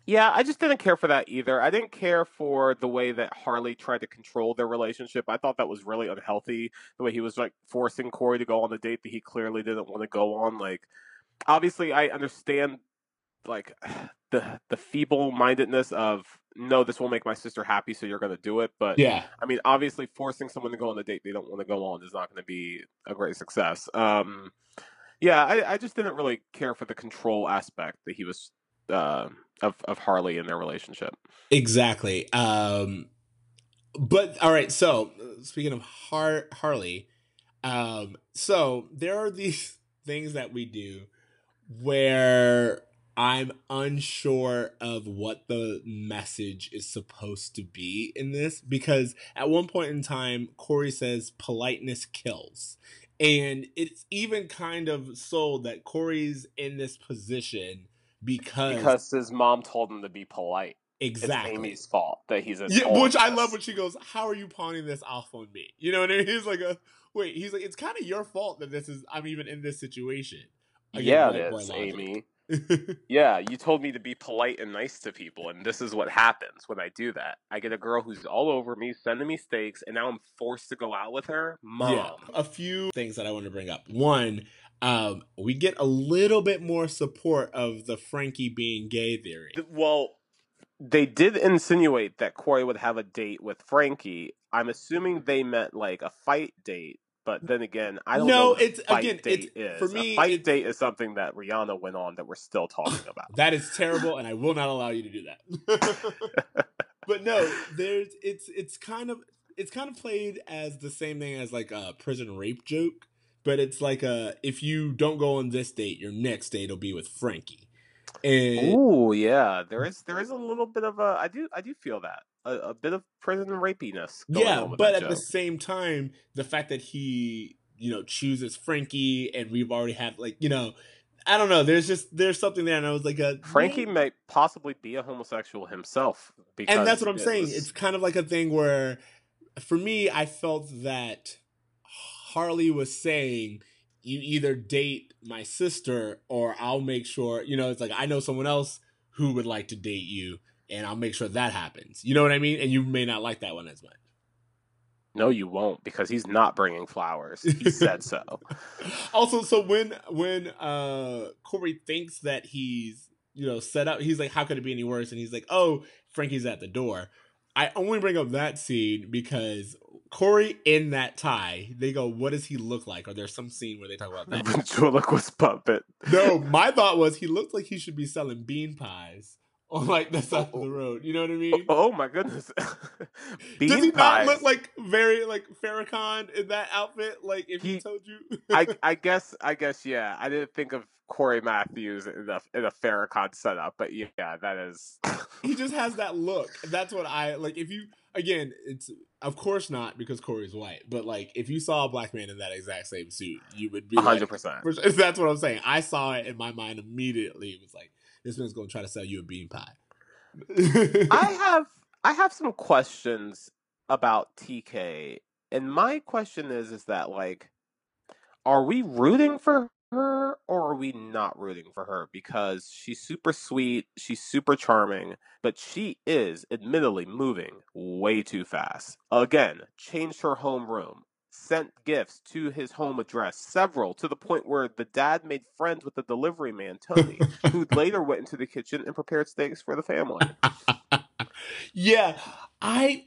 yeah, I just didn't care for that either. I didn't care for the way that Harley tried to control their relationship. I thought that was really unhealthy. The way he was like forcing Corey to go on a date that he clearly didn't want to go on. Like, obviously, I understand like the the feeble mindedness of no, this will make my sister happy, so you're going to do it. But Yeah. I mean, obviously, forcing someone to go on a date they don't want to go on is not going to be a great success. Um, yeah, I, I just didn't really care for the control aspect that he was uh, of of Harley and their relationship. Exactly. Um but all right, so speaking of Har- Harley, um so there are these things that we do where I'm unsure of what the message is supposed to be in this because at one point in time, Corey says politeness kills. And it's even kind of sold that Corey's in this position because, Because his mom told him to be polite. exactly. It's Amy's fault that he's in. Yeah, which I love when she goes, "How are you pawning this off on me?" You know what I mean? He's like, a, "Wait," he's like, "It's kind of your fault that this is I'm even in this situation." Again, Yeah, it is. Amy. Yeah, you told me to be polite and nice to people, and this is what happens when I do that. I get a girl who's all over me, sending me steaks, and now I'm forced to go out with her. Mom. Yeah, a few things that I want to bring up. One, um, we get a little bit more support of the Frankie being gay theory. Well, they did insinuate that Corey would have a date with Frankie. I'm assuming they meant like a fight date, but then again, I don't No, know. It's- fight again, date it's- is. for me, a fight date is something that Rihanna went on that we're still talking about. That is terrible, and I will not allow you to do that. but no, there's it's it's kind of it's kind of played as the same thing as like a prison rape joke, but it's like a if you don't go on this date, your next date will be with Frankie. And Ooh, yeah, there is there is a little bit of a I do I do feel that a, a bit of prison rapiness. Going yeah, but at the same time, the fact that he you know chooses Frankie, and we've already had like you know. I don't know. There's just there's something there, and I was like, a, Frankie may possibly be a homosexual himself. Because and that's what I'm it saying. was- It's kind of like a thing where, for me, I felt that Harley was saying, "You either date my sister, or I'll make sure." You know, it's like I know someone else who would like to date you, and I'll make sure that happens. You know what I mean? And you may not like that one as much. no, you won't because he's not bringing flowers. He said so. also, so when when uh Corey thinks that he's you know set up, he's like, "How could it be any worse?" And he's like, "Oh, Frankie's at the door." I only bring up that scene because Corey in that tie, they go, "What does he look like?" Or there's some scene where they talk about that. Ventriloquist puppet. no, my thought was he looked like he should be selling bean pies on like the side of the oh, road. You know what I oh, mean? Oh, oh my goodness. Bean Does he pies. not look like very like Farrakhan in that outfit? Like if he, He- told you, I, I guess I guess yeah. I didn't think of Corey Matthews in a in a Farrakhan setup, but yeah, that is. he just has that look. That's what I like. If you again, it's of course not because Corey's white, but like if you saw a black man in that exact same suit, you would be like, hundred percent. That's what I'm saying. I saw it in my mind immediately. It was like this man's going to try to sell you a bean pie. I have I have some questions about TK, and my question is is that like, are we rooting for her or are we not rooting for her? Because she's super sweet, she's super charming, but she is admittedly moving way too fast. Again, changed her homeroom. Sent gifts to his home address, several to the point where the dad made friends with the delivery man, Tony, who later went into the kitchen and prepared steaks for the family. yeah, I.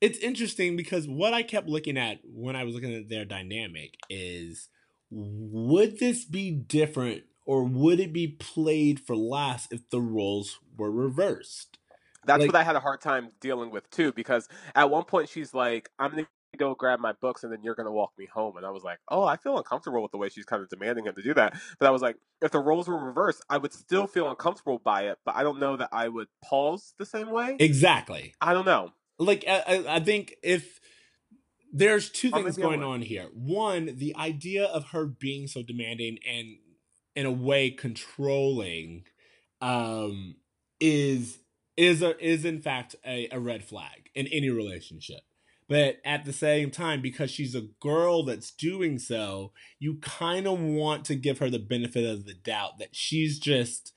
It's interesting because what I kept looking at when I was looking at their dynamic is would this be different or would it be played for laughs if the roles were reversed? That's Like- what I had a hard time dealing with too, because at one point she's like, "I'm gonna go grab my books and then you're gonna walk me home," and I was like, "Oh, I feel uncomfortable with the way she's kind of demanding him to do that." But I was like, if the roles were reversed, I would still feel uncomfortable by it, but I don't know that I would pause the same way. Exactly. I don't know. like I- I think if there's two Or things going on here. One the idea of her being so demanding and in a way controlling um is is a is in fact a, a red flag in any relationship. But at the same time because she's a girl that's doing so you kind of want to give her the benefit of the doubt that she's just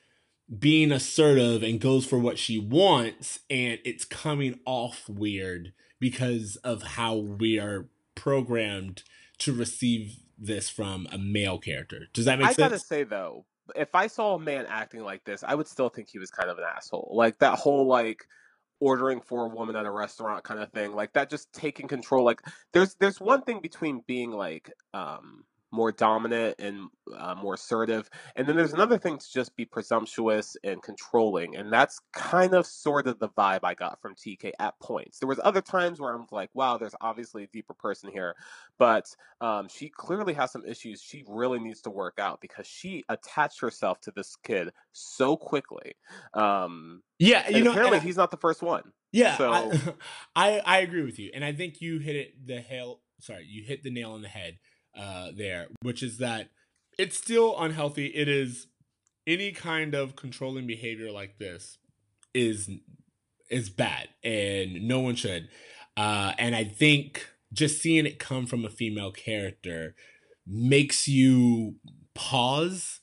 being assertive and goes for what she wants and it's coming off weird because of how we are programmed to receive this from a male character. Does that make I sense? I gotta say though, if I saw a man acting like this, I would still think he was kind of an asshole. Like that whole like ordering for a woman at a restaurant kind of thing. Like that just taking control. Like there's there's one thing between being like um more dominant and uh, more assertive and then there's another thing to just be presumptuous and controlling and that's kind of sort of the vibe i got from tk at points there was other times where i'm like wow there's obviously a deeper person here but um, she clearly has some issues she really needs to work out because she attached herself to this kid so quickly. Um, yeah, you know, apparently I- he's not the first one. Yeah, So- I, I I agree with you, and I think you hit it the hell. Sorry, you hit the nail on the head uh, there, which is that it's still unhealthy. It is any kind of controlling behavior like this is is bad, and no one should. Uh, and I think just seeing it come from a female character makes you pause.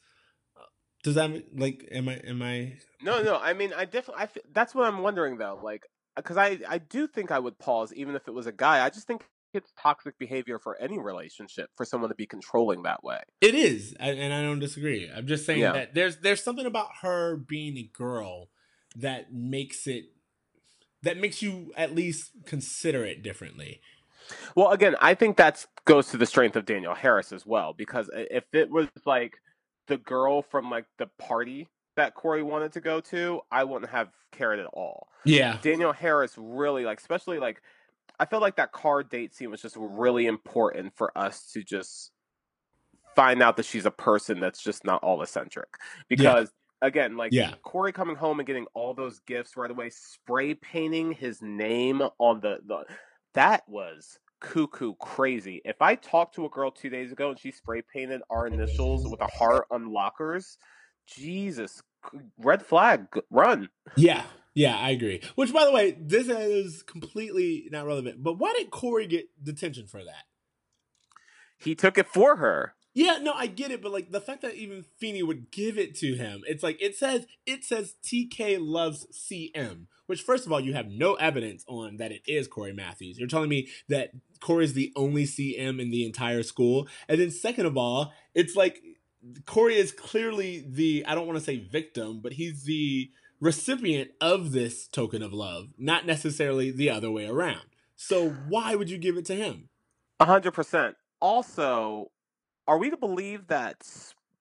Does that make- like am I am I No, no. I mean, I definitely. I that's what I'm wondering though. Like, because I I do think I would pause even if it was a guy. I just think it's toxic behavior for any relationship for someone to be controlling that way. It is, and I don't disagree. I'm just saying Yeah. that there's there's something about her being a girl that makes it that makes you at least consider it differently. Well, again, I think that goes to the strength of Danielle Harris as well. Because if it was like the girl from like the party that Corey wanted to go to, I wouldn't have cared at all. Yeah, Danielle Harris really like, especially like, I felt like that car date scene was just really important for us to just find out that she's a person that's just not all eccentric. Because again, like Yeah. Corey coming home and getting all those gifts right away, spray painting his name on the, the that was cuckoo crazy. If I talked to a girl two days ago and she spray painted our initials with a heart on lockers, Jesus, red flag, run. yeah, yeah. I agree. Which, by the way, this is completely not relevant. But why did Corey get detention for that? He took it for her. Yeah, no, I get it, but like the fact that even Feeney would give it to him, it's like it says it says TK loves CM, which first of all you have no evidence on that it is Corey Matthews. You're telling me that Corey's the only CM in the entire school, and then second of all, it's like Corey is clearly the I don't want to say victim, but he's the recipient of this token of love, not necessarily the other way around. So why would you give it to him? A hundred percent. Also, are we to believe that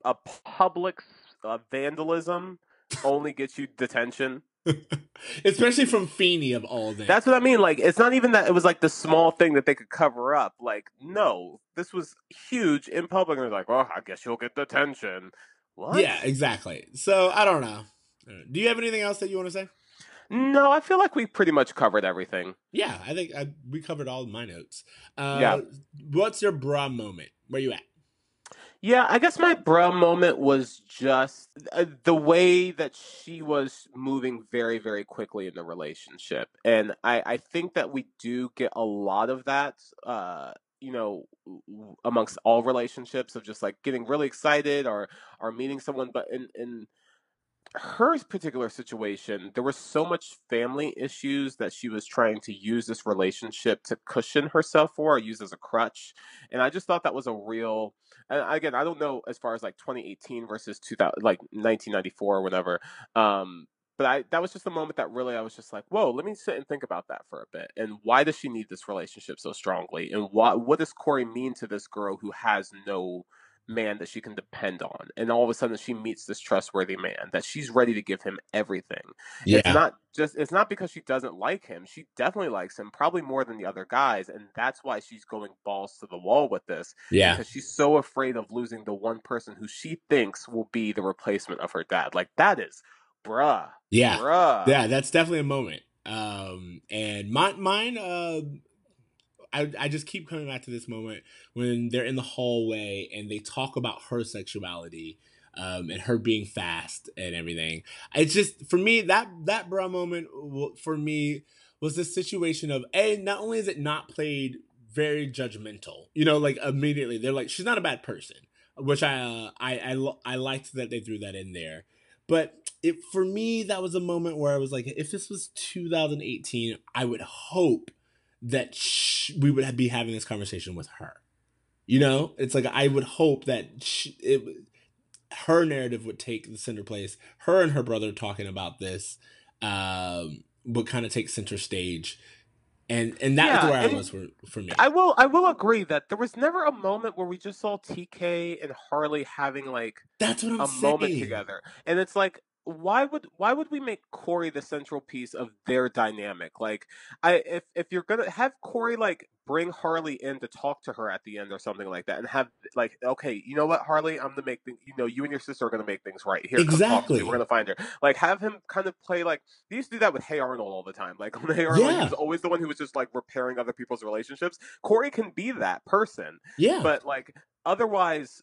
a public uh, vandalism only gets you detention? Especially from Feeney of all them. That's what I mean. Like, it's not even that it was like the small thing that they could cover up. Like, no, this was huge in public, and they're like, "Well, I guess you'll get detention." What? Yeah, exactly. So I don't know. Uh, Do you have anything else that you want to say? No, I feel like we pretty much covered everything. Yeah, I think I, we covered all of my notes. Uh, Yeah. What's your bruh moment? Where you at? Yeah, I guess my bruh moment was just uh, the way that she was moving very, very quickly in the relationship. And I, I think that we do get a lot of that, uh, you know, amongst all relationships of just like getting really excited or, or meeting someone. But in, in her particular situation, there was so much family issues that she was trying to use this relationship to cushion herself for or use as a crutch. And I just thought that was a real and again, I don't know as far as like 2018 versus 2000, like 1994 or whatever. Um, but I that was just a moment that really I was just like, whoa, let me sit and think about that for a bit. And why does she need this relationship so strongly? And what what does Corey mean to this girl who has no man that she can depend on? And all of a sudden she meets this trustworthy man that she's ready to give him everything. It's not just it's not because she doesn't like him. She definitely likes him, probably more than the other guys, and that's why she's going balls to the wall with this yeah. because she's so afraid of losing the one person who she thinks will be the replacement of her dad. Like that is, bruh, Yeah. bruh. Yeah, that's definitely a moment. Um, and my, mine, uh, I, I just keep coming back to this moment when they're in the hallway and they talk about her sexuality, um, and her being fast and everything. It's just for me that that bruh moment for me was the situation of a not only is it not played very judgmental, you know, like immediately they're like she's not a bad person, which I uh, I I, I liked that they threw that in there. But it for me that was a moment where I was like, if this was 2018, I would hope that sh- we would be having this conversation with her. You know, it's like I would hope that sh- it her narrative would take the center place. Her and her brother talking about this um, would kind of take center stage, and and that was Yeah, where I was for for me. I will I will agree that there was never a moment where we just saw TK and Harley having like That's what I'm a saying. moment together. And it's like why would why would we make Corey the central piece of their dynamic? Like I if if you're gonna have Corey like bring Harley in to talk to her at the end or something like that and have like okay, you know what, Harley, I'm gonna make things you know, you and your sister are gonna make things right. Here, Exactly. We're gonna find her. Like have him kind of play like they used to do that with Hey Arnold all the time. Like Hey Arnold he Yeah. was always the one who was just like repairing other people's relationships. Corey can be that person Yeah, but like otherwise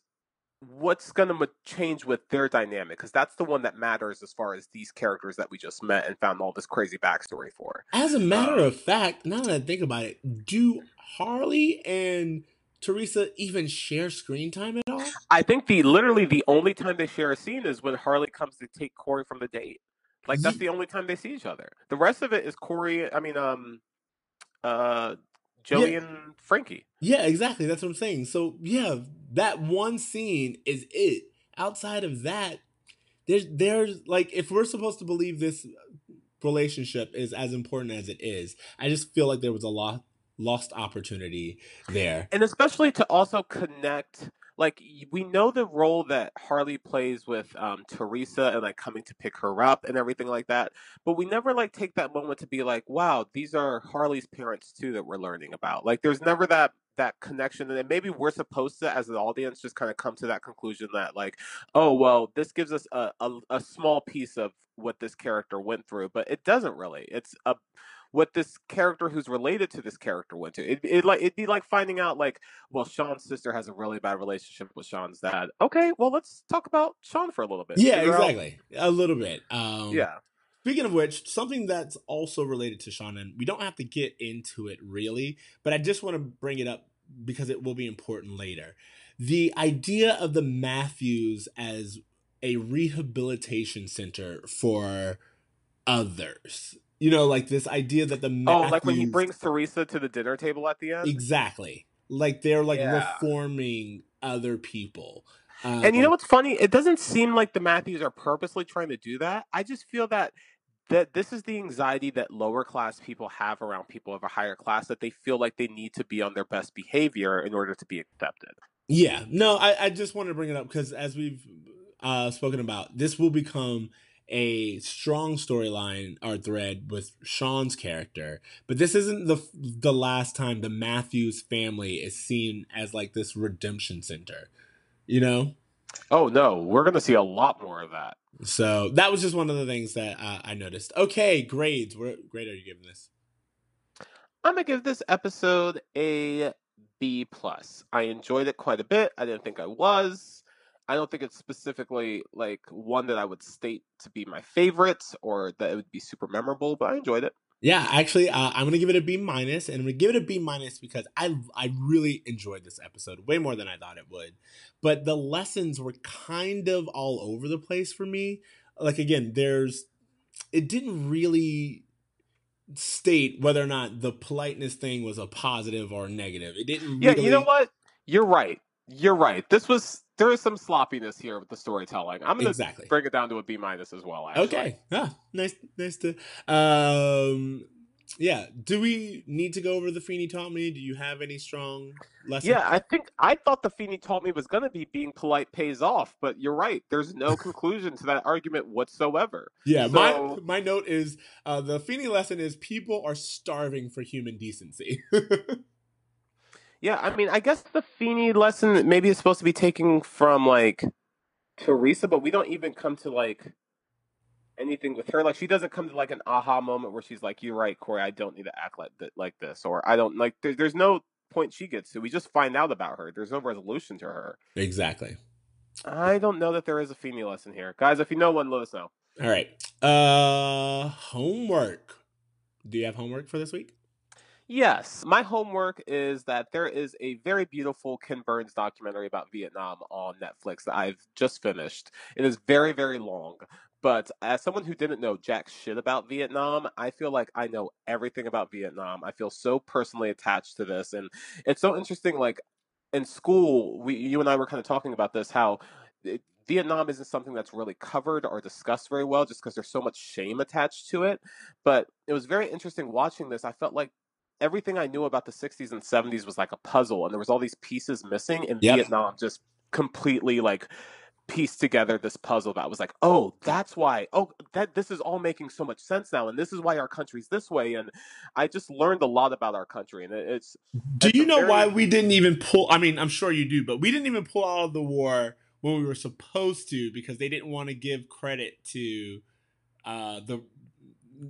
what's going to change with their dynamic because that's the one that matters as far as these characters that we just met and found all this crazy backstory for. As a matter Um, of fact, now that I think about it, do Harley and Theresa even share screen time at all? i think the literally the only time they share a scene is when harley comes to take corey from the date. Like that's the only time they see each other. The rest of it is corey i mean um uh joey Yeah. and frankie Yeah, exactly. That's what I'm saying. So yeah, that one scene is it. Outside of that, there's there's like if we're supposed to believe this relationship is as important as it is, I just feel like there was a lot lost opportunity there. and especially to also connect like we know the role that harley plays with um, theresa and like coming to pick her up and everything like that but we never like take that moment to be like wow these are harley's parents too that we're learning about. Like there's never that that connection and then maybe we're supposed to as an audience just kind of come to that conclusion that like oh well this gives us a, a, a small piece of what this character went through but it doesn't really. It's a what this character who's related to this character went to. It, it like it'd be like finding out like, well, Sean's sister has a really bad relationship with Sean's dad. Okay, well let's talk about Sean for a little bit. Yeah, Figure out- exactly. A little bit. Um, yeah. Speaking of which, something that's also related to Sean, and we don't have to get into it really, but I just want to bring it up because it will be important later. The idea of the Matthews as a rehabilitation center for others. You know, like this idea that the Oh, like when he brings Theresa to the dinner table at the end. exactly like they're like Yeah. reforming other people. And you know Um, what's funny? It doesn't seem like the Matthews are purposely trying to do that. I just feel that that this is the anxiety that lower class people have around people of a higher class that they feel like they need to be on their best behavior in order to be accepted. Yeah, no, I, I just wanted to bring it up because as we've uh, spoken about, this will become a strong storyline or thread with Sean's character. But this isn't the the last time the Matthews family is seen as like this redemption center, you know. Oh no, we're gonna see a lot more of that. So that was just one of the things that uh, I noticed. Okay, grades. What grade are you giving this? I'm gonna give this episode a B plus. I enjoyed it quite a bit. I didn't think I was. I don't think it's specifically like one that I would state to be my favorite or that it would be super memorable, but I enjoyed it. Yeah, actually, uh, I'm gonna give it a B minus, and I'm gonna give it a B minus because I I really enjoyed this episode way more than I thought it would. But the lessons were kind of all over the place for me. Like again, there's it didn't really state whether or not the politeness thing was a positive or negative. It didn't. Yeah, really... you know what? You're right. You're right. This was there is some sloppiness here with the storytelling. I'm gonna Exactly. bring it down to a B minus as well. Actually. Okay. Ah, nice, nice to. Um, yeah. Do we need to go over the Feeney taught me? Do you have any strong lessons? Yeah, I think I thought the Feeney taught me was to be being polite pays off, but you're right. There's no conclusion to that argument whatsoever. Yeah, So- my my note is uh, the Feeney lesson is people are starving for human decency. Yeah, I mean, I guess the Feeney lesson maybe is supposed to be taken from like Theresa, but we don't even come to like anything with her. Like, she doesn't come to like an aha moment where she's like, "You're right, Corey. I don't need to act like th- like this," or "I don't like." There, there's no point she gets to. We just find out about her. There's no resolution to her. exactly. I don't know that there is a Feeney lesson here, guys. If you know one, let us know. All right. Uh, homework. Do you have homework for this week? Yes, my homework is that there is a very beautiful Ken Burns documentary about Vietnam on Netflix that I've just finished. It is very, very long, but as someone who didn't know jack shit about Vietnam, I feel like I know everything about Vietnam. I feel so personally attached to this, and it's so interesting. Like in school, we, you and I were kind of talking about this, how it, Vietnam isn't something that's really covered or discussed very well, just because there's so much shame attached to it. But it was very interesting watching this. I felt like everything I knew about the 60s and 70s was like a puzzle, and there was all these pieces missing, and Yep. Vietnam just completely like pieced together this puzzle that was like, oh, that's why. Oh, that this is all making so much sense now, and this is why our country's this way. And I just learned a lot about our country, and it, it's Do It's you know why we didn't even pull? I mean, I'm sure you do, but we didn't even pull out of the war when we were supposed to because they didn't want to give credit to uh, the.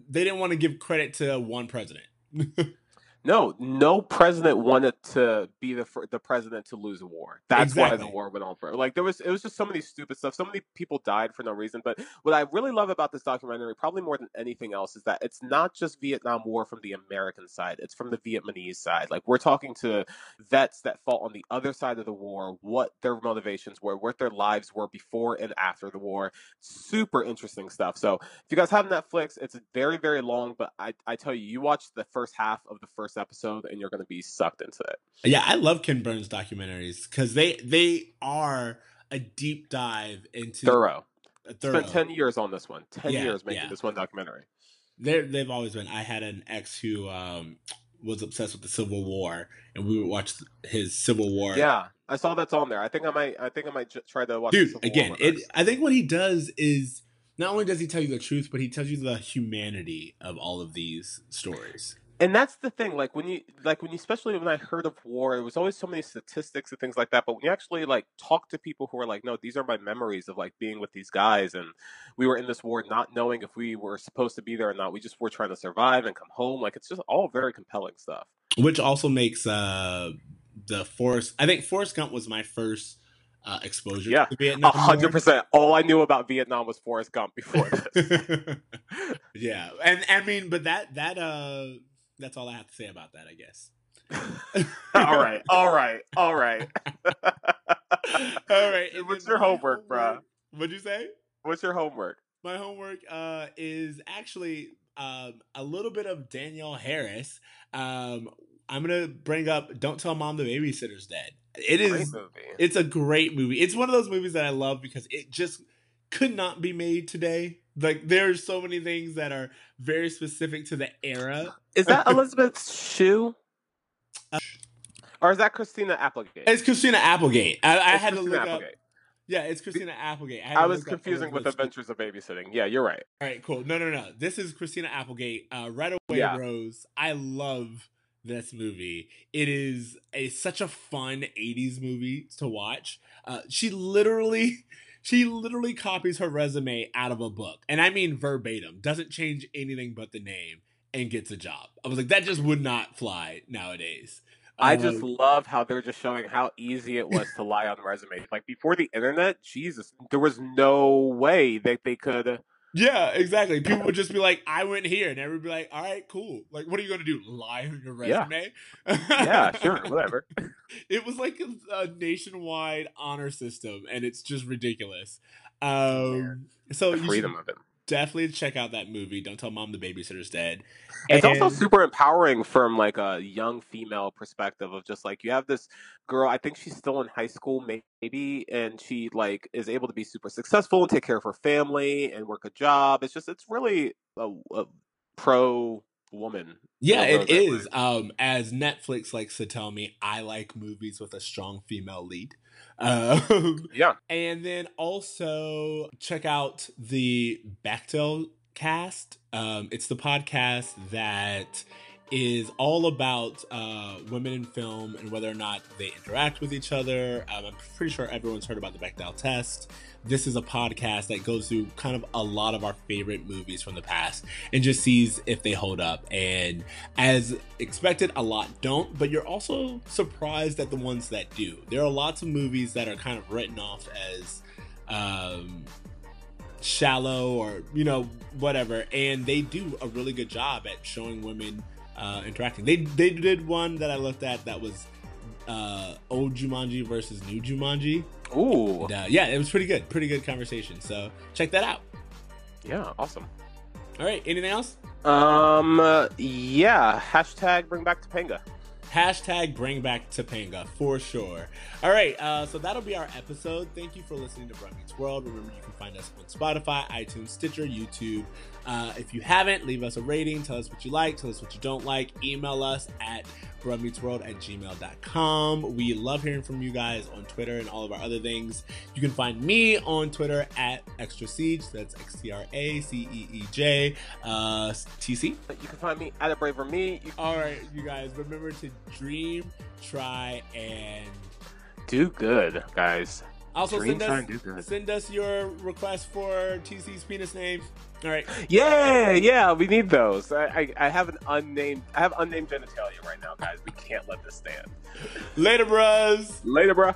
They didn't want to give credit to one president. no, no president wanted to be the the president to lose a war. That's why the war went on for. Like there was, it was just so many stupid stuff. So many people died for no reason. But what I really love about this documentary, probably more than anything else, is that it's not just Vietnam War from the American side; it's from the Vietnamese side. Like we're talking to vets that fought on the other side of the war, what their motivations were, what their lives were before and after the war. Super interesting stuff. So if you guys have Netflix, it's very very long, but I I tell you, you watch the first half of the first episode, and you're going to be sucked into it. Yeah, I love Ken Burns documentaries because they they are a deep dive into Thorough. thorough. Spent ten years on this one. Ten Yeah, years making yeah. this one documentary. They're, they've always been. I had an ex who um, was obsessed with the Civil War, and we would watch his Civil War. Yeah, I saw that's on there. I think I might. I think I might j- try to watch. dude. Again, it. I think what he does is not only does he tell you the truth, but he tells you the humanity of all of these stories. And that's the thing. Like when you, like when you, especially when I heard of war, it was always so many statistics and things like that. But when you actually like talk to people who are like, no, these are my memories of like being with these guys, and we were in this war not knowing if we were supposed to be there or not. We just were trying to survive and come home. Like it's just all very compelling stuff. which also makes uh the Forrest. I think Forrest Gump was my first uh, exposure Yeah, Vietnam. Hundred percent. All I knew about Vietnam was Forrest Gump before this. yeah, and I mean, but that that uh, that's all I have to say about that, I guess. all right, all right, all right. all right. What's your my homework, bruh? What'd you say? What's your homework? My homework uh, is actually um, a little bit of Danielle Harris. Um, I'm gonna bring up "Don't Tell Mom the Babysitter's Dead." It is. It's a great movie. It's one of those movies that I love because it just could not be made today Like there's so many things that are very specific to the era. Is that Elizabeth Shue? or is that Christina Applegate? It's Christina Applegate. I, I had to Christina look up. Yeah, it's Christina Applegate. had I was confusing with Adventures of Babysitting. Yeah, you're right. All right, cool. No, no, no. This is Christina Applegate. Uh, right away, Yeah. Rose. I love this movie. It is a such a fun '80s movie to watch. Uh, she literally, she literally copies her resume out of a book, and I mean verbatim. Doesn't change anything but the name and gets a job. I was like, that just would not fly nowadays. I just Um, love how they're just showing how easy it was to lie on resumes. Like before the internet, Jesus, there was no way that they could. Yeah, exactly. People would just be like, "I went here," and everybody would be like, "All right, cool. Like, what are you going to do? Lie on your resume?" Yeah, sure, whatever. It was like a, a nationwide honor system, and it's just ridiculous. Um, so The you freedom should of it. Definitely check out that movie. Don't tell mom the babysitter's dead. It's also super empowering from like a young female perspective of just like you have this girl. I think she's still in high school, maybe, and she like is able to be super successful and take care of her family and work a job. It's just it's really a, a pro woman. Yeah, it is. Um, as Netflix likes to tell me, I like movies with a strong female lead. Um, Yeah, And then also check out the Bechdel cast. Um, it's the podcast that is all about uh, women in film and whether or not they interact with each other. Um, I'm pretty sure everyone's heard about the Bechdel test. This is a podcast that goes through kind of a lot of our favorite movies from the past and just sees if they hold up. And as expected, a lot don't, but you're also surprised at the ones that do. There are lots of movies that are kind of written off as um, shallow or, you know, whatever. And they do a really good job at showing women uh, interacting. They, they did one that I looked at that was uh, old Jumanji versus new Jumanji. ooh, And, uh, yeah, it was pretty good. Pretty good conversation. So check that out. yeah, awesome. All right. Anything else? Um, uh, yeah. Hashtag bring back Topanga. Hashtag bring back Topanga for sure. All right, uh, so that'll be our episode. Thank you for listening to Bruh Meets World. Remember, you can find us on Spotify, iTunes, Stitcher, YouTube. Uh, if you haven't, leave us a rating. Tell us what you like. Tell us what you don't like. Email us at bruhmeetsworld at gmail.com. We love hearing from you guys on Twitter and all of our other things. You can find me on Twitter at Extra Ceej. That's X T R A C E E J. Uh, TC. You can find me at a braver me. You All right, you guys, remember to dream, try, and do good, guys. also Dream, send try, us and do good. send us your request for TC's penis names. All right, Yeah, yeah, we need those. I, I, I have an unnamed, I have unnamed genitalia right now, guys. We can't let this stand. later, bros. Later, bruh.